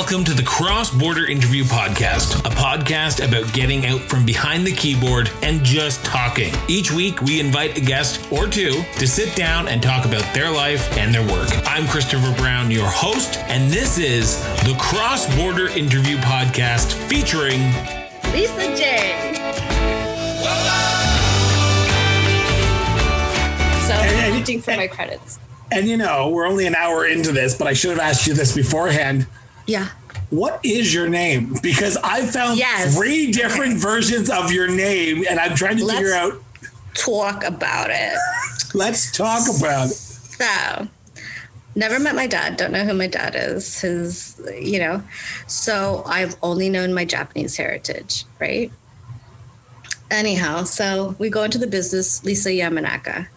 Welcome to the Cross Border Interview Podcast, a podcast about getting out from behind the keyboard and just talking. Each week, we invite a guest or two to sit down and talk about their life and their work. I'm Christopher Brown, your host, and this is the Cross Border Interview Podcast featuring Lisa J. So I'm reaching for my credits. And you know, we're only an hour into this, but I should have asked you this beforehand. Yeah. What is your name? Because I found Yes. three different versions of your name, and I'm trying to Let's- figure out. Talk about it. Let's talk about. it. So, never met my dad. Don't know who my dad is. His, you know, so I've only known my Japanese heritage, right? Anyhow, so we go into the business, Lisa Yamanaka,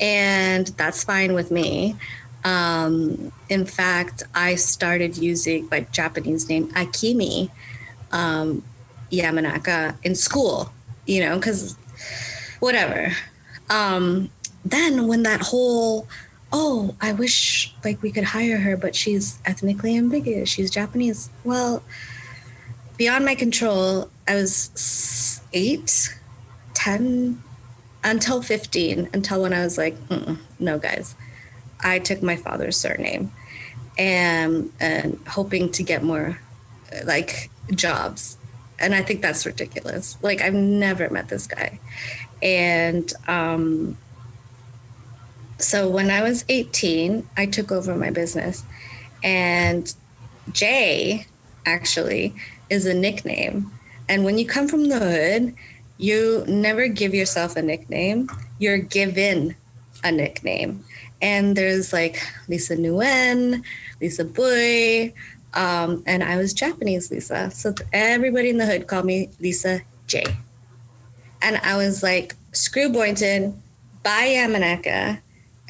and that's fine with me. Um, in fact, I started using my Japanese name Akimi um, Yamanaka in school, you know, because whatever. Um, then when that whole, oh, I wish like we could hire her, but she's ethnically ambiguous. She's Japanese. Well, beyond my control, I was eight, 10, until 15, until when I was like, no, guys. I took my father's surname and, and hoping to get more like jobs. And I think that's ridiculous. Like, I've never met this guy. And um, so when I was 18, I took over my business. And Jay actually is a nickname. And when you come from the hood, you never give yourself a nickname, you're given a nickname. And there's like Lisa Nguyen, Lisa Boy, um, and I was Japanese Lisa. So everybody in the hood called me Lisa J. And I was like, screw Boynton, buy Yamanaka.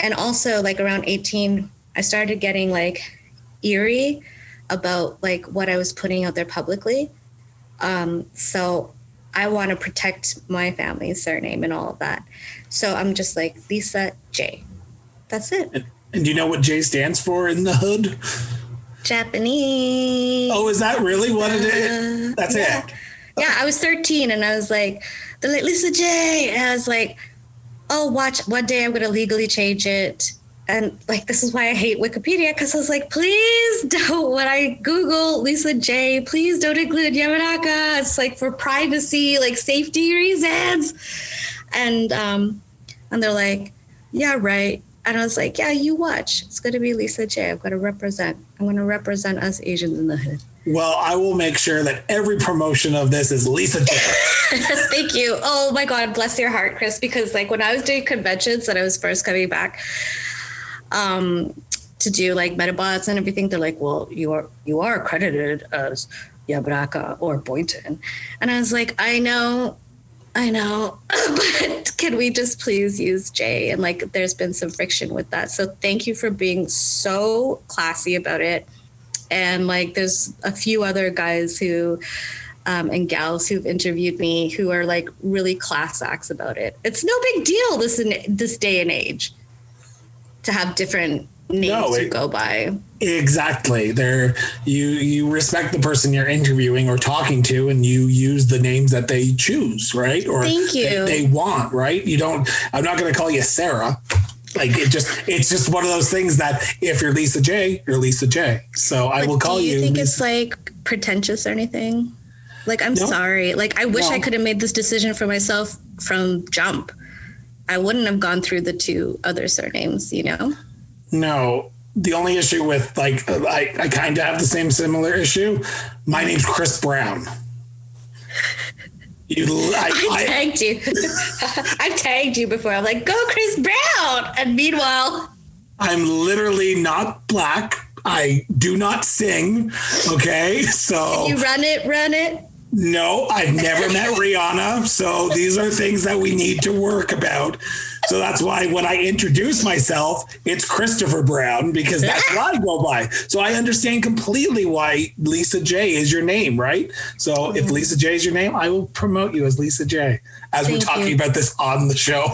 And also, like around 18, I started getting like eerie about like what I was putting out there publicly. Um, so I want to protect my family's surname and all of that. So I'm just like Lisa J. That's it. And do you know what J stands for in the hood? Japanese. Oh, is that really what it is? Uh, That's yeah. it. Yeah, I was 13 and I was like, they're like, Lisa J. And I was like, oh, watch, one day I'm going to legally change it. And like, this is why I hate Wikipedia because I was like, please don't, when I Google Lisa J, please don't include Yamanaka. It's like for privacy, like safety reasons. And, um, and they're like, yeah, right. And I was like, yeah, you watch. It's going to be Lisa J. I'm going to represent. I'm going to represent us Asians in the hood. Well, I will make sure that every promotion of this is Lisa J. Thank you. Oh my God, bless your heart, Chris. Because like when I was doing conventions and I was first coming back, um, to do like medabots and everything, they're like, "Well, you are you are accredited as Yamanaka or Boynton," and I was like, "I know." I know, but can we just please use Jay? And like, there's been some friction with that. So thank you for being so classy about it. And like, there's a few other guys who um, and gals who've interviewed me who are like really class acts about it. It's no big deal this in this day and age to have different names No, it- go by. Exactly. There you you respect the person you're interviewing or talking to and you use the names that they choose, right? Or Thank they- you. They, want, right? You don't I'm not gonna call you Sarah. Like it just it's just one of those things that if you're Lisa J, you're Lisa J. So I will call you. do you, you. think Lisa- it's like pretentious or anything? Like I'm No. sorry. Like I wish I could have made this decision for myself from jump. I wouldn't have gone through the two other surnames, you know? No. The only issue with like I, I kind of have the same similar issue. My name's Chris Brown. You, I, I I, tagged you. I've tagged you before. I'm like, go Chris Brown. And meanwhile, I'm literally not black. I do not sing. Okay. So you run it, run it. No, I've never met Rihanna. So these are things that we need to work about. So that's why when I introduce myself, it's Christopher Brown because that's what I go by. So I understand completely why Lisa J is your name, right? So if Lisa J is your name, I will promote you as Lisa J as we're talking you. about this on the show.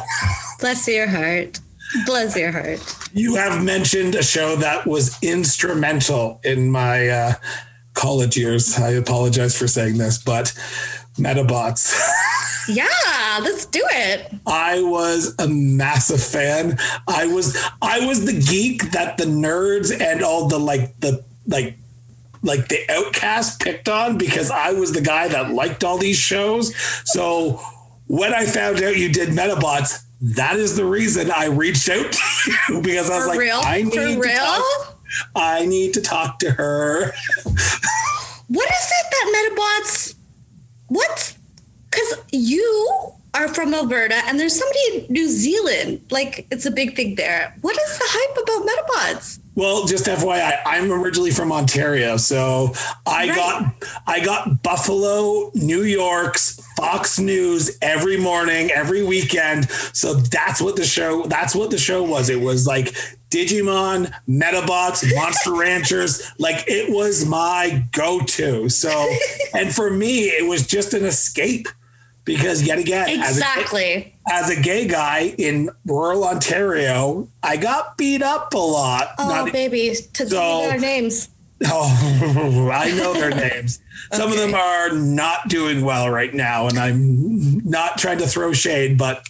Bless your heart. Bless your heart. You have mentioned a show that was instrumental in my uh, college years. I apologize for saying this, but Medabots. yeah, let's do it. I was a massive fan. I was I was the geek that the nerds and all the like the like like the outcast picked on because I was the guy that liked all these shows. So when I found out you did Medabots, that is the reason I reached out to you because I was For like, real? I need For to real? talk. I need to talk to her. What is it that Medabots? What? Because you are from Alberta and there's somebody in New Zealand. Like, it's a big thing there. What is the hype about medabots? Well, just FYI, I'm originally from Ontario, so I Right. got I got Buffalo, New York's Fox News every morning, every weekend. So that's what the show that's what the show was. It was like Digimon, Medabots, Monster Ranchers, like it was my go-to. So and for me, it was just an escape because yet again, as a- Exactly. as a gay guy in rural Ontario, I got beat up a lot. Oh, Not- baby. To So- our names. oh, I know their names. Some of them are not doing well right now, and I'm not trying to throw shade, but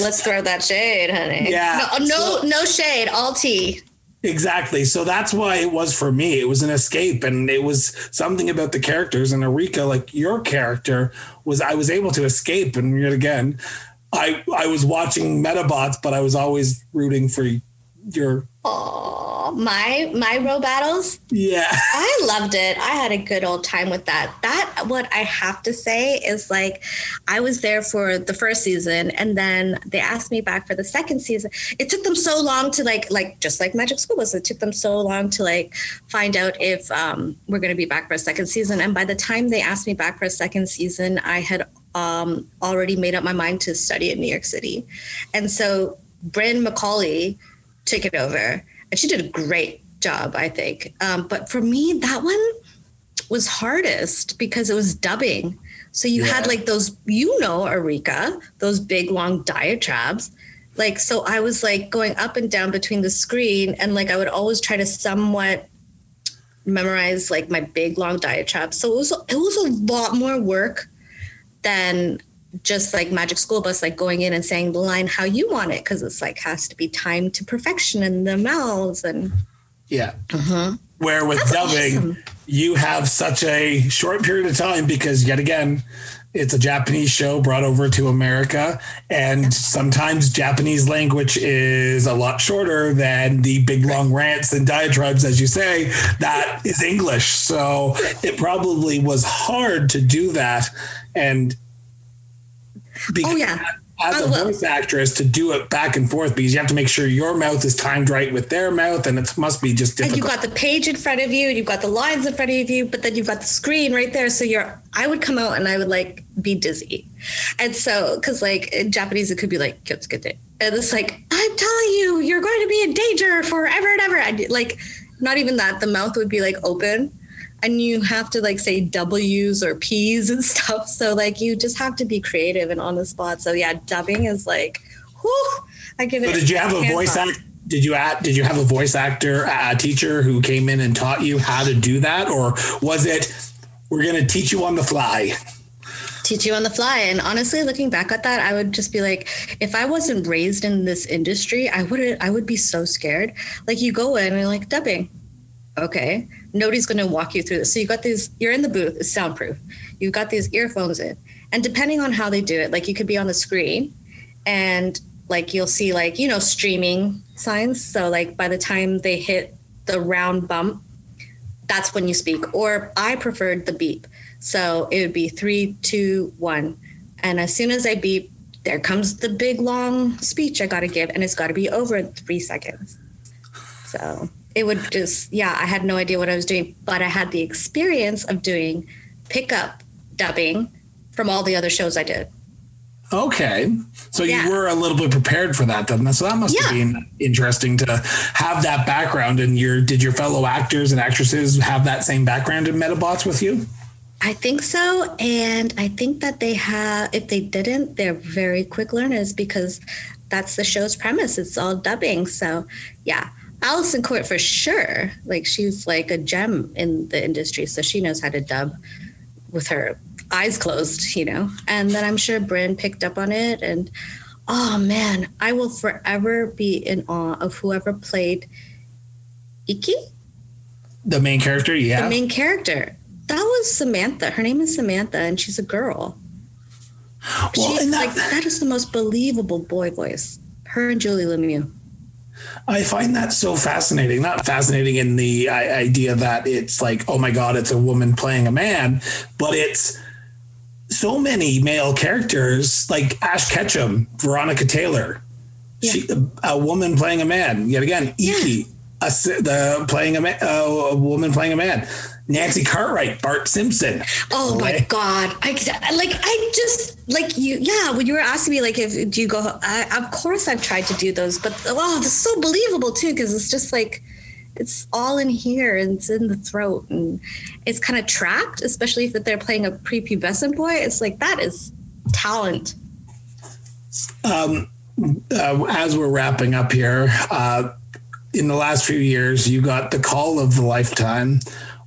Let's throw that shade, honey. Yeah. No, no, no shade. All tea. Exactly. So that's why it was for me. It was an escape, and it was something about the characters. And Erika, like your character, was I was able to escape, and yet again, I I was watching Medabots, but I was always rooting for your Oh, my my Robattles. yeah. I loved it. I had a good old time with that. That what I have to say is like I was there for the first season and then they asked me back for the second season. It took them so long to like like just like Magic School was, it took them so long to like find out if um we're gonna be back for a second season. And by the time they asked me back for a second season, I had um already made up my mind to study in New York City. And so Bryn McAuley took it over. And she did a great job i think. Um, but for me that one was hardest because it was dubbing. So you had like those you know Erika those big long diatribes. Like so i was like going up and down between the screen and like i would always try to somewhat memorize like my big long diatribes. So it was it was a lot more work than just like magic school bus like going in and saying the line how you want it because it's like has to be timed to perfection in the mouths and Yeah. Mm-hmm. Where with That's dubbing, awesome. you have such a short period of time because, yet again, it's a Japanese show brought over to America. And sometimes Japanese language is a lot shorter than the big long rants and diatribes, as you say, that is English. So it probably was hard to do that. And because oh yeah. as a voice actress to do it back and forth because you have to make sure your mouth is timed right with their mouth and it must be just and you've got the page in front of you and you've got the lines in front of you but then you've got the screen right there so you're i would come out and i would like be dizzy. And so because like in japanese it could be like "Kyotsuke." and it's like i'm telling you you're going to be in danger forever and ever. And like not even that. The mouth would be like open and you have to like say w's or p's and stuff. So like you just have to be creative and on the spot. So yeah dubbing is like whew, i give it so did you have a voice act did you act did you have a voice actor a teacher who came in and taught you how to do that? Or was it we're going to teach you on the fly teach you on the fly. And honestly, looking back at that, I would just be like, if I wasn't raised in this industry, I would I would be so scared. Like you go in and you're like dubbing, okay, nobody's going to walk you through this. So you got these, you're in the booth, it's soundproof. You've got these earphones in, and depending on how they do it, like you could be on the screen, and like you'll see like you know streaming signs. So like by the time they hit the round bump, that's when you speak. Or I preferred the beep. So it would be three, two, one. And as soon as I beep, there comes the big long speech I got to give, and it's got to be over in three seconds. So it would just, yeah, I had no idea what I was doing, but I had the experience of doing pickup dubbing from all the other shows I did. okay so Yeah. you were a little bit prepared for that then so that must have been interesting to have that background and your did your fellow actors and actresses have that same background in medabots with you I think so. And I think that they have, if they didn't, they're very quick learners because that's the show's premise. It's all dubbing. So, yeah, Allison Court for sure. Like she's like a gem in the industry, so she knows how to dub with her eyes closed, you know. And then I'm sure Bryn picked up on it. And oh man, I will forever be in awe of whoever played Ikki, The main character, yeah. the main character. That was Samantha. Her name is Samantha, and she's a girl. well, She's that, like that is the most believable boy voice. Her and Julie Lemieux. I find that so fascinating. Not fascinating in the idea that it's like, oh my God, it's a woman playing a man, but it's so many male characters like Ash Ketchum, Veronica Taylor, she, a woman playing a man. Yet again, Ikki, a, s- the playing a, man, a woman playing a man. Nancy Cartwright, Bart Simpson. Oh my Right? god! I like I just like you. Yeah, when you were asking me like if do you go? I, of course, I've tried to do those, but oh, it's so believable too because it's just like it's all in here and it's in the throat and it's kind of trapped, especially if they're playing a prepubescent boy. It's like that is talent. um, uh, as we're wrapping up here, uh, in the last few years, you got the call of the lifetime.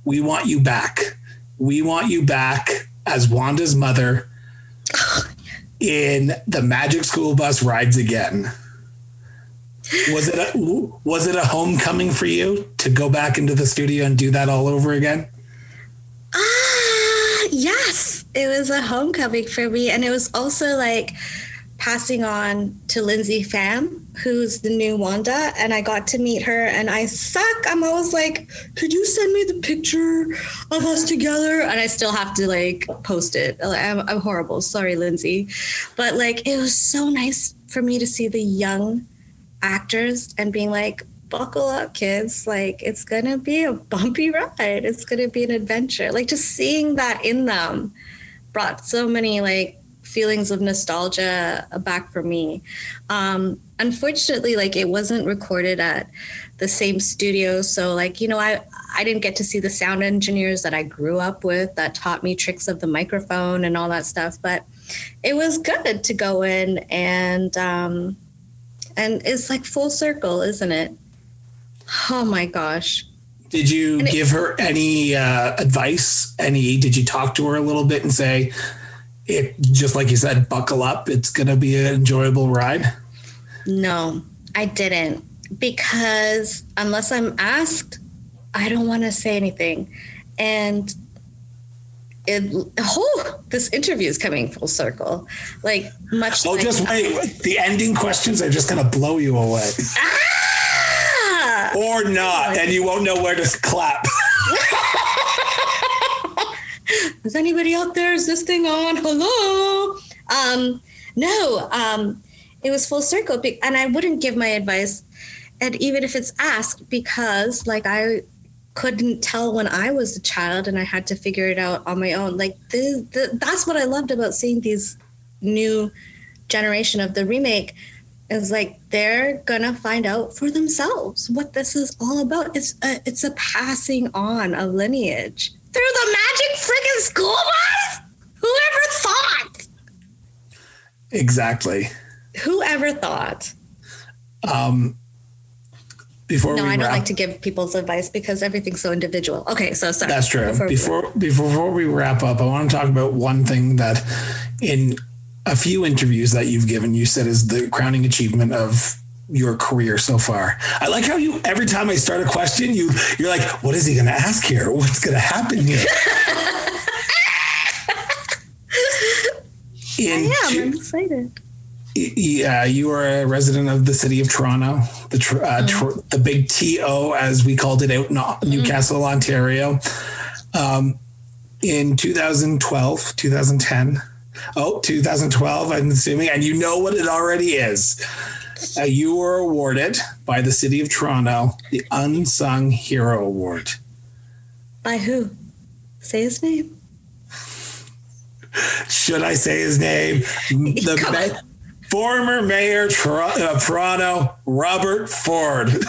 We want you back. We want you back as Wanda's mother in the Magic School Bus rides again. Was it a was it a homecoming for you to go back into the studio and do that all over again? Ah, yes, it was a homecoming for me, and it was also like passing on to Lindsay Pham, who's the new Wanda, and I got to meet her, and I suck. I'm always like, could you send me the picture of us together? And I still have to like post it. I'm, I'm horrible. Sorry, Lindsay, but like it was so nice for me to see the young actors and being like. Buckle up, kids. Like, it's gonna be a bumpy ride. It's gonna be an adventure. Like, just seeing that in them brought so many like feelings of nostalgia back for me. Um, unfortunately, like it wasn't recorded at the same studio, so like you know, I I didn't get to see the sound engineers that I grew up with that taught me tricks of the microphone and all that stuff. But it was good to go in and um, and it's like full circle, isn't it? Oh my gosh. Did you it- give her any uh, advice? Any? Did you talk to her a little bit and say, "It just like you said, buckle up. It's going to be an enjoyable ride." No, I didn't because unless I'm asked, I don't want to say anything. And it, oh, this interview is coming full circle. Like much. Oh, like, just wait. The ending questions are just going to blow you away, Ah! or not, and you won't know where to clap. Is anybody out there? Is this thing on? Hello. Um, no. Um, it was full circle, and I wouldn't give my advice, and even if it's asked, because like I couldn't tell when I was a child, and I had to figure it out on my own. Like the, the, that's what I loved about seeing these new generation of the remake is like they're gonna find out for themselves what this is all about. It's a, it's a passing on of lineage through the magic friggin' school bus. Whoever thought? Exactly. Whoever thought? Um, before No, I don't wrap, like to give people's advice because everything's so individual. Okay, so sorry. that's true. Before before before we wrap up, I want to talk about one thing that in a few interviews that you've given, you said is the crowning achievement of your career so far. I like how you every time I start a question, you you're like, what is he going to ask here? What's going to happen here? In yeah, two- I'm excited. yeah, you are a resident of the city of Toronto, the tr- uh, tr- the big TO, as we called it out in O- Newcastle, Ontario. Um, in 2012, 2010, oh, 2012, I'm assuming, and you know what it already is. Uh, you were awarded by the city of Toronto the Unsung Hero Award. By who? Say his name. Should I say his name? The ma- former mayor Tor- of Toronto, Robert Ford.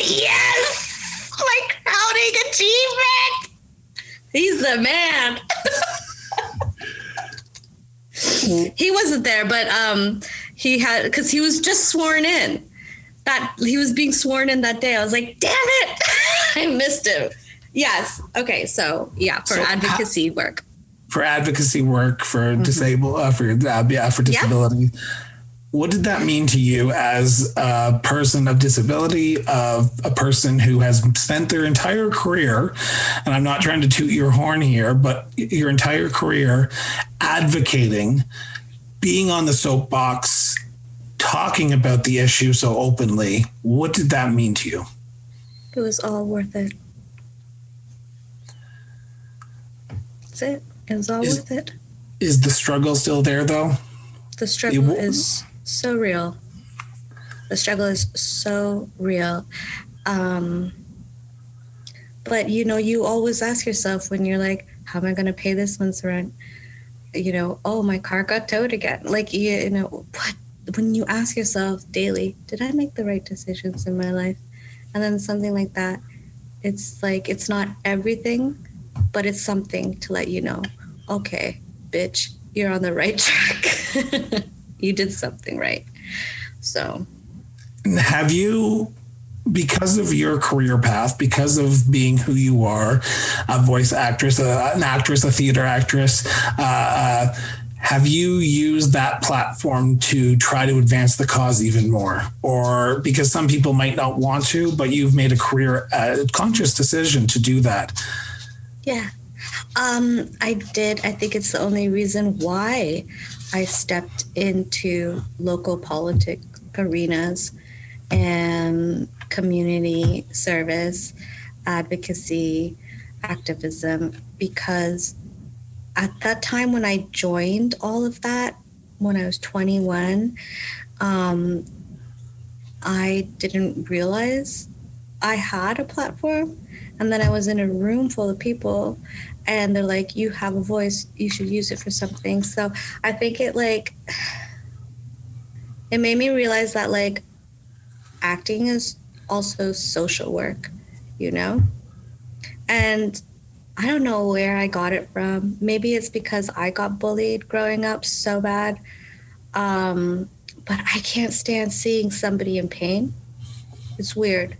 Yes! My crowning achievement! He's the man. He wasn't there, but um, he had because he was just sworn in. that he was being sworn in that day. I was like, damn it, I missed him. Yes. Okay. So yeah, for So advocacy work. for advocacy work for disabled uh, for uh, yeah for disability. What did that mean to you as a person of disability, of a person who has spent their entire career, and I'm not trying to toot your horn here, but your entire career advocating, being on the soapbox, talking about the issue so openly? What did that mean to you? It was all worth it. That's it. It was all Is- worth it. Is the struggle still there though? The struggle wa- is so real. The struggle is so real. Um, but you know, you always ask yourself when you're like, how am I going to pay this month's rent? You know, oh, my car got towed again. Like, you, you know, what? When you ask yourself daily, did I make the right decisions in my life? And then something like that, it's like, it's not everything, but it's something to let you know, okay, bitch, you're on the right track. You did something right. So, have you because of your career path because of being who you are a voice actress a, an actress a theater actress uh, uh, have you used that platform to try to advance the cause even more or because some people might not want to but you've made a career a conscious decision to do that yeah. Um, I did. I think it's the only reason why I stepped into local politic arenas and community service, advocacy, activism, because at that time when I joined all of that, when I was 21, um, I didn't realize I had a platform. And then I was in a room full of people, and they're like, You have a voice, you should use it for something. So I think it like, it made me realize that like acting is also social work, you know? And I don't know where I got it from. Maybe it's because I got bullied growing up so bad. Um, but I can't stand seeing somebody in pain. It's weird.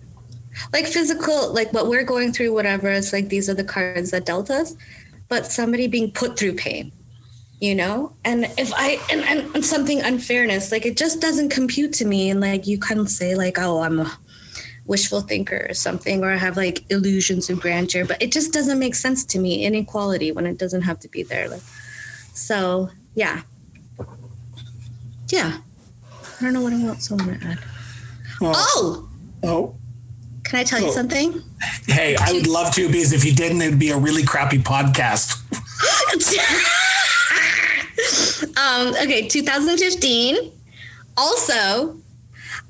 Like physical, like what we're going through, whatever, it's like these are the cards that dealt us. But somebody being put through pain, you know? And if I, and, and, and something unfairness, like it just doesn't compute to me. And like you can say, like, oh, I'm a wishful thinker or something, or I have like illusions of grandeur, but it just doesn't make sense to me, inequality when it doesn't have to be there. Like, so yeah. Yeah. I don't know what else I want to add. well, Oh, oh can I tell you something? hey i would love to because if you didn't it would be a really crappy podcast um, okay, 2015. Also,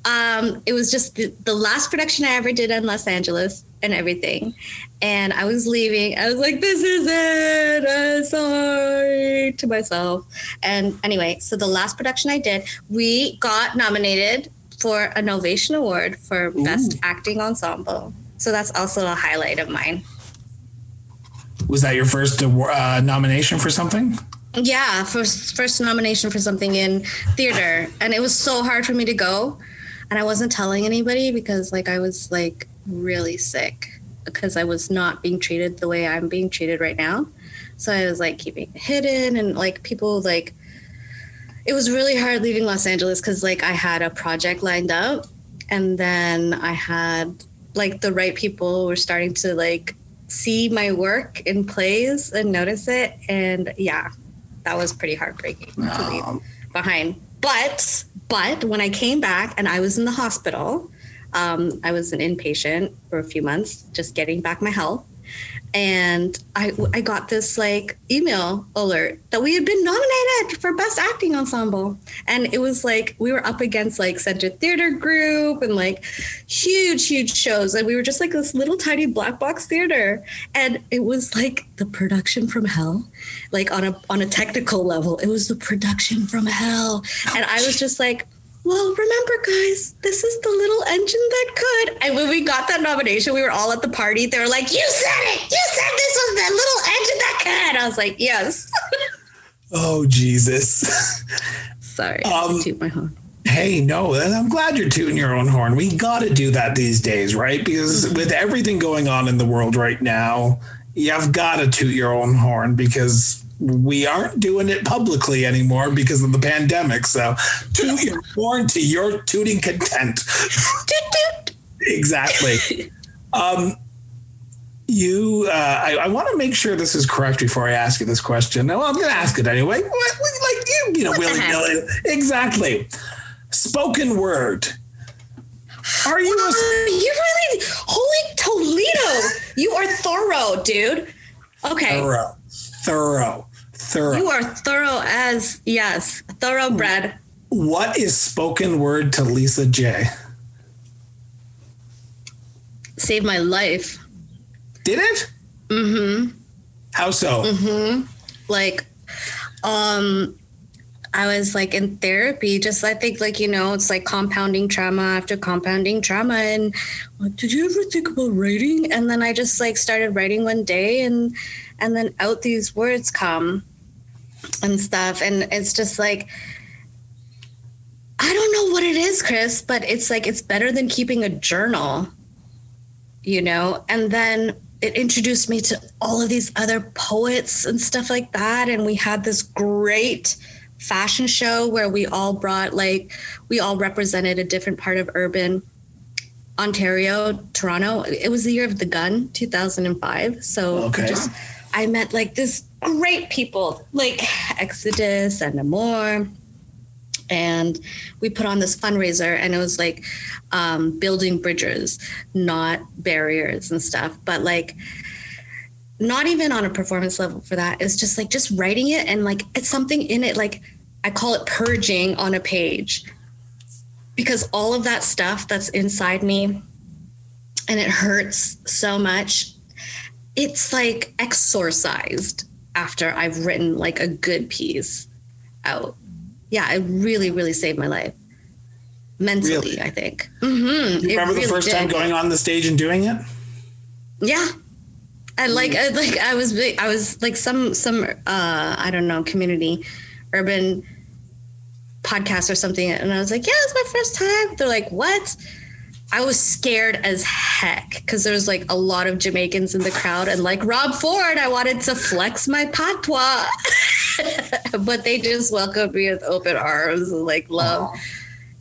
um, it was just the, the last production I ever did in Los Angeles and everything. And I was leaving. I was like, this is it. I'm sorry to myself. And anyway, so the last production I did, we got nominated for an Ovation Award for Best Acting Ensemble. So that's also a highlight of mine. was that your first uh, nomination for something? Yeah, first first nomination for something in theater, and it was so hard for me to go, and I wasn't telling anybody because like I was like really sick because I was not being treated the way I'm being treated right now, so I was like keeping it hidden, and like people like it was really hard leaving Los Angeles because like I had a project lined up, and then I had like the right people were starting to like see my work in plays and notice it, and yeah, that was pretty heartbreaking to leave behind. But but when I came back and I was in the hospital, um, I was an inpatient for a few months, just getting back my health. And I, I got this like email alert that we had been nominated for best acting ensemble. And it was like we were up against like Center Theater Group and like huge, huge shows. And we were just like this little tiny black box theater. And it was like the production from hell like on a on a technical level it was the production from hell and i was just like well remember guys this is the little engine that could. And when we got that nomination we were all at the party. They were like you said it! You said this was the little engine that could! I was like yes. Oh jesus. Sorry. Um, to toot my horn. hey, no, and I'm glad you're tooting your own horn. We got to do that these days, right? Because with everything going on in the world right now, you've got to toot your own horn because we aren't doing it publicly anymore because of the pandemic. So toot your horn to your tooting content. exactly. Um, you, uh, I, I want to make sure this is correct before I ask you this question. Well, I'm going to ask it anyway. What, like you, you know, willy nilly. Exactly. Spoken word. Are you? A- you really? Holy Toledo! You are thorough, dude. Okay. Thorough. Thorough. Thorough. You are thorough as yes, thoroughbred. What is spoken word to Lisa J? Saved my life. Did it? Mm-hmm. How so? Mm-hmm. Like, um, I was like in therapy, just I think like, you know, it's like compounding trauma after compounding trauma. And like, did you ever think about writing? And then I just like started writing one day and and then out these words come and stuff. And it's just like I don't know what it is, Chris, but it's like it's better than keeping a journal, you know? And then it introduced me to all of these other poets and stuff like that. And we had this great fashion show where we all brought like we all represented a different part of urban Ontario, Toronto. It was the year of the gun, 2005. So Okay. just I met like this great people like Exodus and Amor. And we put on this fundraiser and it was like um, building bridges, not barriers and stuff. But like not even on a performance level for that. It's just like just writing it and like it's something in it like I call it purging on a page. Because all of that stuff that's inside me and it hurts so much, it's like exorcised after I've written like a good piece out. Yeah, it really, really saved my life. Mentally, Really? I think. Mm-hmm. You remember the first time going on the stage and doing it? Yeah. And like, I, like I was, I was like some, some, uh, I don't know, community, urban podcast or something. And I was like, yeah, it's my first time. They're like, what? I was scared as heck because there was like a lot of Jamaicans in the crowd. And like Rob Ford, I wanted to flex my patois. but they just welcomed me with open arms and like love.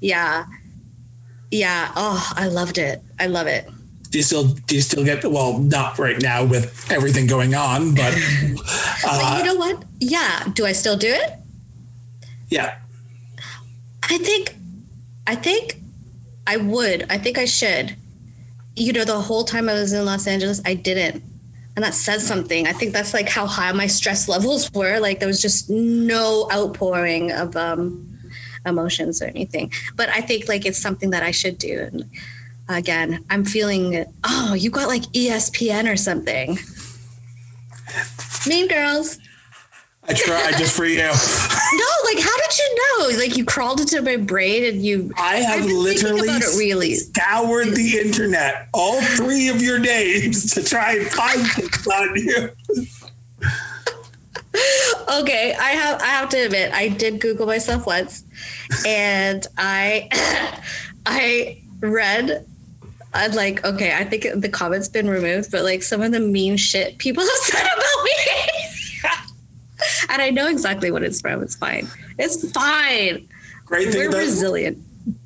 Yeah. Yeah. Oh, I loved it. I love it. Do you still do you still get well not right now with everything going on, but But uh, you know what? Yeah. Do I still do it? yeah. I think, I think I would. I think I should. You know, the whole time I was in Los Angeles, I didn't. And that says something. I think that's like how high my stress levels were. Like there was just no outpouring of um, emotions or anything. But I think like it's something that I should do. And again, I'm feeling, oh, you got like ESPN or something. Mean Girls. I tried just for you. No, like how did you know? Like you crawled into my brain and you. I have literally really. scoured the internet, all three of your names, to try and find things on you. Okay, I have I have to admit I did Google myself once, and I I read. I'm like, okay, I think the comment's been removed, but like some of the mean shit people have said about me. and I know exactly what it's from. It's fine. It's fine. Great thing We're about resilient.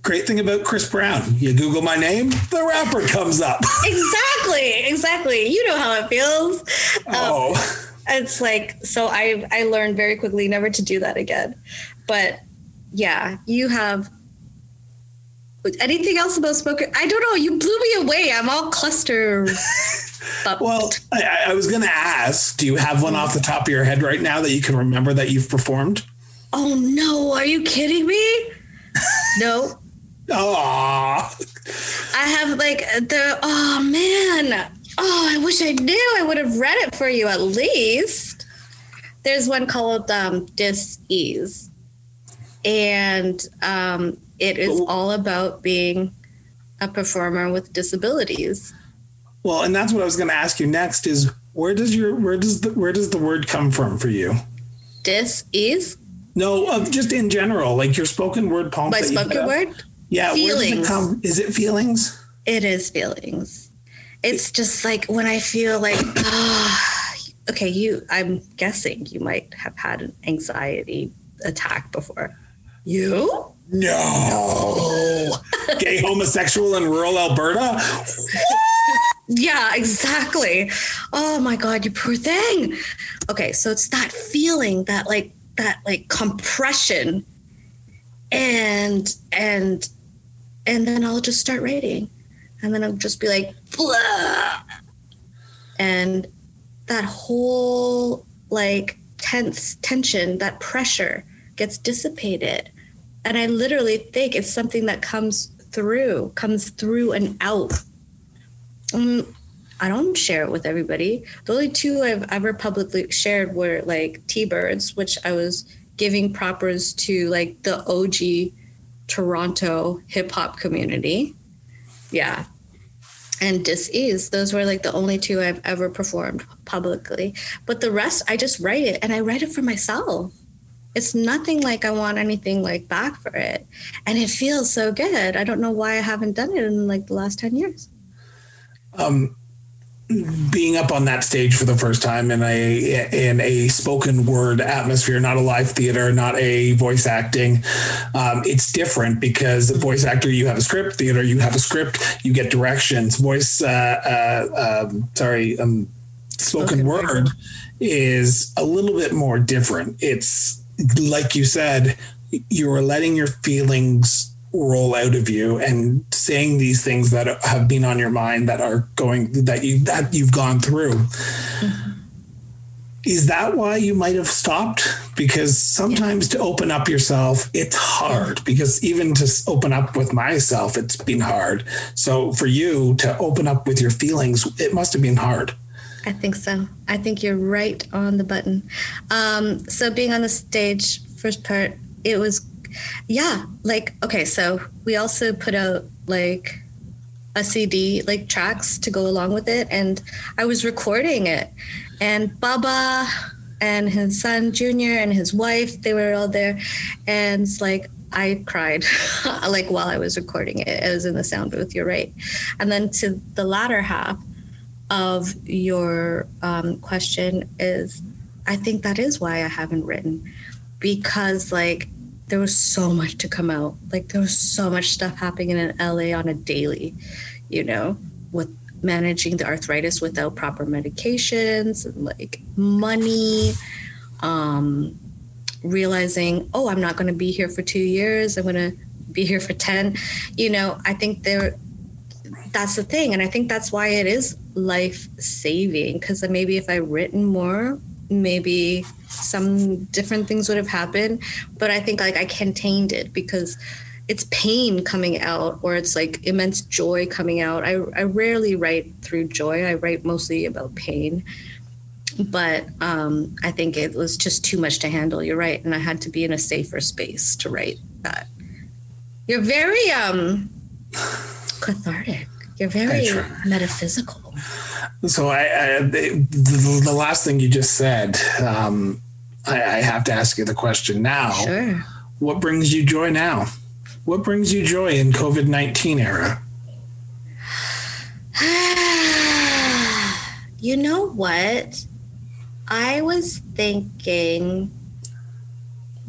great thing about Chris Brown. You Google my name, the rapper comes up. Exactly, exactly. You know how it feels. Um, oh, it's like so i i learned very quickly never to do that again but yeah you have anything else about spoken i don't know you blew me away i'm all cluster but well, I- I, I was going to ask, do you have one off the top of your head right now that you can remember that you've performed? oh no. Are you kidding me? No. Oh, i have like the oh man. Oh i wish i knew. I would have read it for you at least. There's one called um dis-ease and um it is all about being a performer with disabilities well, and that's what I was going to ask you next is where does your where does the where does the word come from for you? This is No, uh, just in general, like your spoken word poems. My that you put spoken word? Yeah, where does it come? Is it feelings? It is feelings. It's just like when I feel like, ah, okay, you, I'm guessing you might have had an anxiety attack before. You? No. Gay homosexual in rural Alberta? Yeah, exactly. Oh my God, you poor thing. Okay, so it's that feeling, that like, that like compression. And, and, and then I'll just start writing. And then I'll just be like, blah. And that whole like tense tension, that pressure gets dissipated. And I literally think it's something that comes through, comes through and out. Um, I don't share it with everybody. The only two I've ever publicly shared were like T-Birds, which I was giving propers to like the OG Toronto hip hop community. Yeah. And Dis-Ease. Those were like the only two I've ever performed publicly. But the rest, I just write it and I write it for myself. It's nothing like I want anything like back for it. And it feels so good. I don't know why I haven't done it in like the last 10 years. Um, being up on that stage for the first time in a in a spoken word atmosphere, not a live theater, not a voice acting. Um, it's different because the voice actor, you have a script. Theater, you have a script. You get directions. Voice, uh, uh, um, sorry, um, spoken, Spoken word, word. is a little bit more different. It's like you said, you're letting your feelings roll out of you and saying these things that have been on your mind that are going that you that you've gone through. Is that why you might have stopped? Because sometimes to open up yourself it's hard. Because even to open up with myself it's been hard. So for you to open up with your feelings it must have been hard. I think so. I think you're right on the button. Um, so being on the stage, first part, it was, yeah, like okay. So we also put out like a CD, like tracks to go along with it, and I was recording it, and Baba and his son Junior and his wife, they were all there, and it's like I cried like while I was recording it. I was in the sound booth. You're right, and then to the latter half of your um, question is I think that is why I haven't written because like there was so much to come out. Like there was so much stuff happening in LA on a daily, you know, with managing the arthritis without proper medications and like money, um, realizing, oh, I'm not going to be here for two years. I'm going to be here for 10. You know, I think there, that's the thing. And I think that's why it is life saving because maybe if I written more, maybe some different things would have happened. But I think like I contained it because it's pain coming out or it's like immense joy coming out. I, I rarely write through joy, I write mostly about pain. But um, I think it was just too much to handle. You're right. And I had to be in a safer space to write that. You're very um, cathartic. You're very metaphysical. So I, I the, the last thing you just said, um, I, I have to ask you the question now. Sure. What brings you joy now? What brings you joy in COVID nineteen era? you know what? I was thinking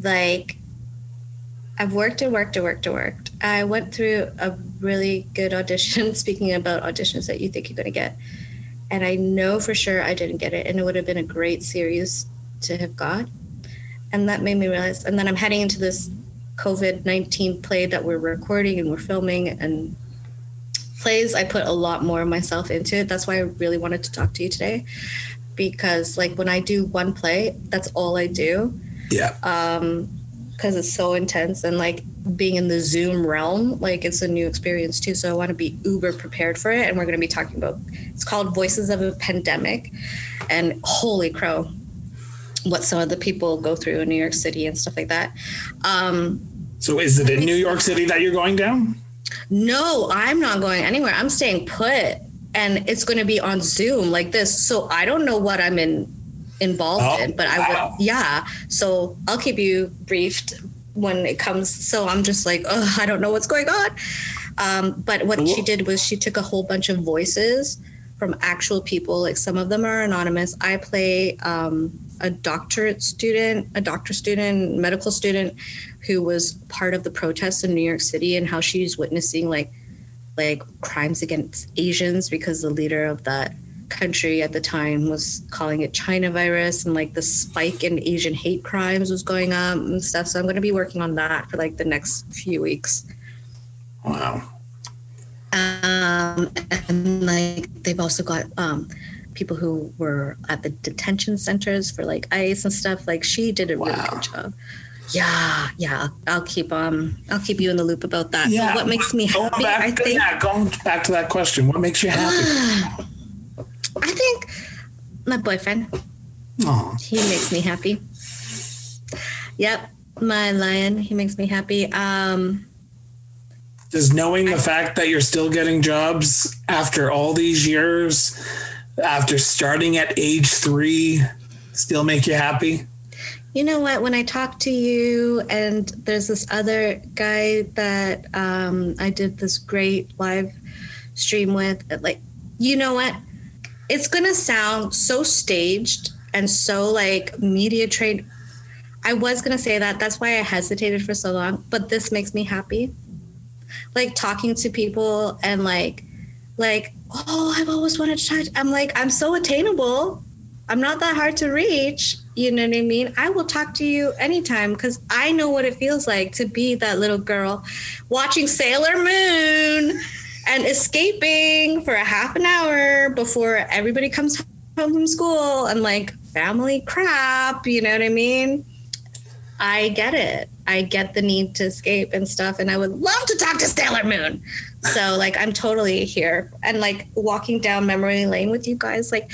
like I've worked and worked and worked and worked. I went through a really good audition, speaking about auditions that you think you're going to get. And I know for sure I didn't get it. And it would have been a great series to have got. And that made me realize. And then I'm heading into this COVID 19 play that we're recording and we're filming. And plays, I put a lot more of myself into it. That's why I really wanted to talk to you today. Because, like, when I do one play, that's all I do Yeah. um because it's so intense and like being in the zoom realm like it's a new experience too so i want to be uber prepared for it and we're going to be talking about it's called voices of a pandemic and holy crow what some of the people go through in new york city and stuff like that um so is it in New York City that you're going down? no i'm not going anywhere i'm staying put and it's going to be on zoom like this so i don't know what i'm in involved Oh, in. But I wow. would, yeah. So I'll keep you briefed when it comes. So I'm just like, oh, I don't know what's going on. Um, but what she did was she took a whole bunch of voices from actual people. Like some of them are anonymous. I play um, a doctorate student, a doctor student, medical student who was part of the protests in New York City and how she's witnessing like like crimes against Asians because the leader of that country at the time was calling it China virus and like the spike in Asian hate crimes was going up and stuff. So I'm going to be working on that for like the next few weeks. Wow. Um, and like they've also got um, people who were at the detention centers for like ICE and stuff. Like she did a really Wow. good job. Yeah, yeah. I'll keep um I'll keep you in the loop about that. Yeah. So what makes me Going happy? back, I think yeah, going back to that question. What makes you happy? I think my boyfriend. Oh, He makes me happy. Yep, my lion. He makes me happy. Um, does knowing the fact that you're still getting jobs after all these years, after starting at age three, still make you happy? you know what? When I talk to you, and there's this other guy that um, I did this great live stream with, like, you know what? It's gonna sound so staged and so like media trained. I was gonna say that. That's why I hesitated for so long. But this makes me happy. Like talking to people and like, like, oh, I've always wanted to touch. I'm like, I'm so attainable. I'm not that hard to reach. You know what I mean? I will talk to you anytime because I know what it feels like to be that little girl watching Sailor Moon and escaping for a half an hour before everybody comes home from school and like family crap. You know what I mean? I get it. I get the need to escape and stuff. And I would love to talk to Sailor Moon. So, like, I'm totally here. And like walking down memory lane with you guys, like,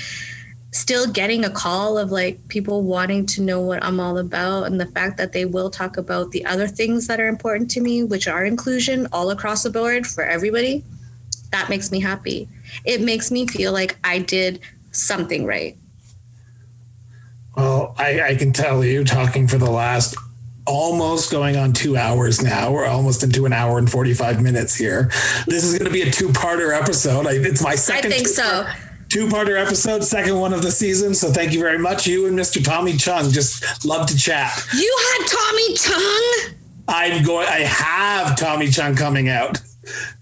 still getting a call of like people wanting to know what I'm all about and the fact that they will talk about the other things that are important to me, which are inclusion all across the board for everybody. That makes me happy. It makes me feel like I did something right. Well, I, I can tell you, talking for the last almost going on two hours now. We're almost into an hour and 45 minutes here. This is going to be a two parter episode. I, it's my second. I think so. two parter episode, second one of the season. So thank you very much. You and Mr. Tommy Chong just love to chat. You had Tommy Chong? I'm going, I have Tommy Chong coming out.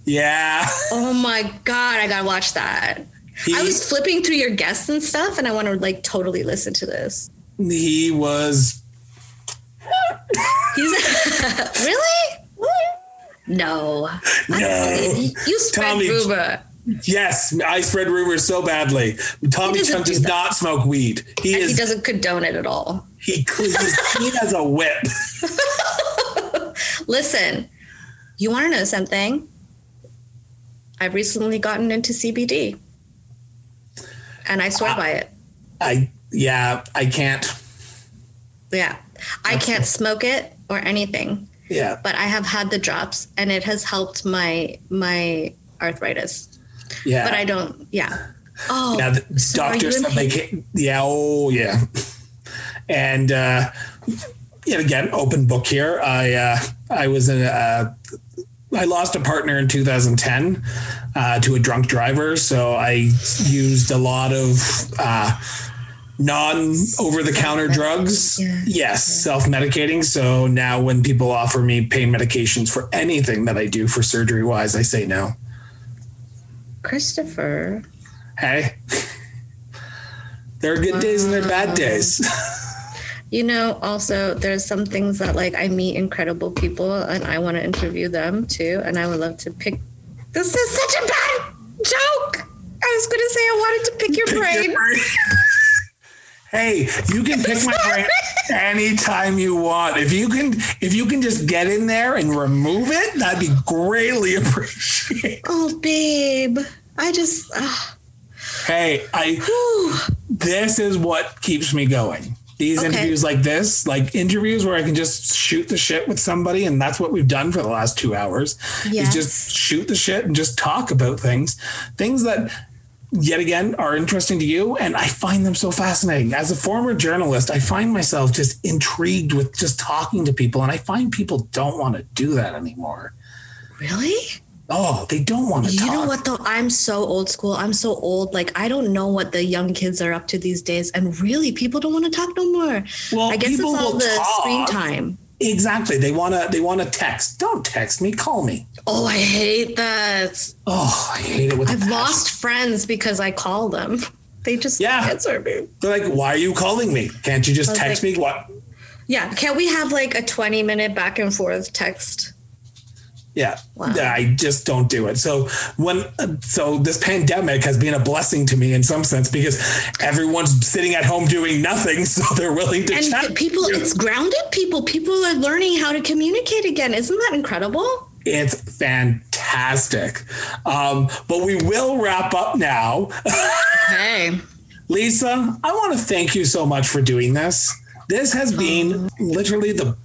Yeah. Oh my god, I gotta watch that. He, I was flipping through your guests and stuff, and I want to like totally listen to this. he was, He's really? No. no. You, spread Tommy- rumor. Yes, I spread rumors so badly. Tommy Chong do does not smoke weed. He And he doesn't condone it at all. he he's clean as a whip. Listen, you want to know something? I've recently gotten into CBD, and I swear by it. I yeah, I can't. Yeah, I can't smoke it or anything, Yeah, but I have had the drops, and it has helped my my arthritis. yeah. But I don't. Yeah. Oh, yeah, so are doctor you they. Yeah, oh yeah. And uh, yet again, open book here. I uh, I was in a. I lost a partner in 2010 uh, to a drunk driver, so I used a lot of uh, non over the counter drugs. Yeah. Yes, self medicating. So now when people offer me pain medications for anything that I do for surgery wise, I say no. Christopher. Hey, there are good days and there are bad days. You know, also there's some things that like I meet incredible people and I want to interview them too. And I would love to pick. This is such a bad joke. I was gonna say I wanted to pick your Pick brain. your brain. hey, you can pick my brain anytime you want. If you can, if you can just get in there and remove it, that'd be greatly appreciated. Oh, babe, I just. ah, Hey, I whew. this is what keeps me going. These Okay. interviews like this, like interviews where I can just shoot the shit with somebody, and that's what we've done for the last two hours. Is just shoot the shit and just talk about things, things that yet again are interesting to you and I find them so fascinating. As a former journalist, I find myself just intrigued with just talking to people and I find people don't want to do that anymore. Really? Oh, they don't want to talk. You talk. know what though? I'm so old school. I'm so old. Like I don't know what the young kids are up to these days. And really, people don't want to talk no more. Well, I guess it's people all the talk. screen time. Exactly. They want to they want to text. Don't text me, call me. Oh, I hate that. Oh, I hate it with I've lost friends because I call them. They just Yeah. answer me. They're like, "Why are you calling me? Can't you just text like- me?" What? Yeah. Can't we have like a 20 minute back and forth text? Yeah, Wow. I just don't do it. So when so this pandemic has been a blessing to me in some sense because everyone's sitting at home doing nothing, so they're willing to And chat. people, it's grounded people. People are learning how to communicate again. Isn't that incredible? It's fantastic. Um, but we will wrap up now. Hey. Lisa, I want to thank you so much for doing this. This has been literally the,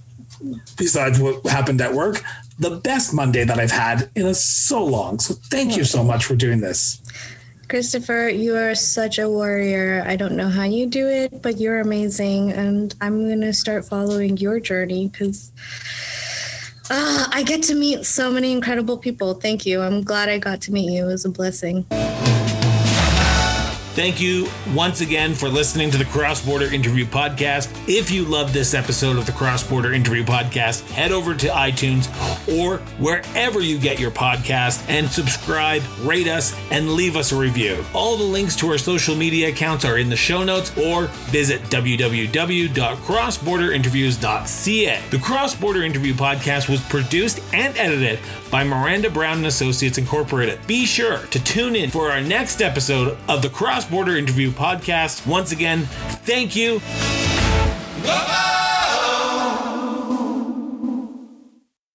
besides what happened at work, the best Monday that I've had in a so long. So thank you so much for doing this. Christopher, you are such a warrior. I don't know how you do it, but you're amazing. And I'm going to start following your journey because uh, I get to meet so many incredible people. Thank you. I'm glad I got to meet you. It was a blessing. Thank you once again for listening to the Cross Border Interview Podcast. If you love this episode of the Cross Border Interview Podcast, head over to iTunes or wherever you get your podcast and subscribe, rate us, and leave us a review. All the links to our social media accounts are in the show notes or visit www.crossborderinterviews.ca. The Cross Border Interview Podcast was produced and edited by Miranda Brown and Associates Incorporated. Be sure to tune in for our next episode of the Cross Border Interview Podcast. Once again, thank you. Bye-bye.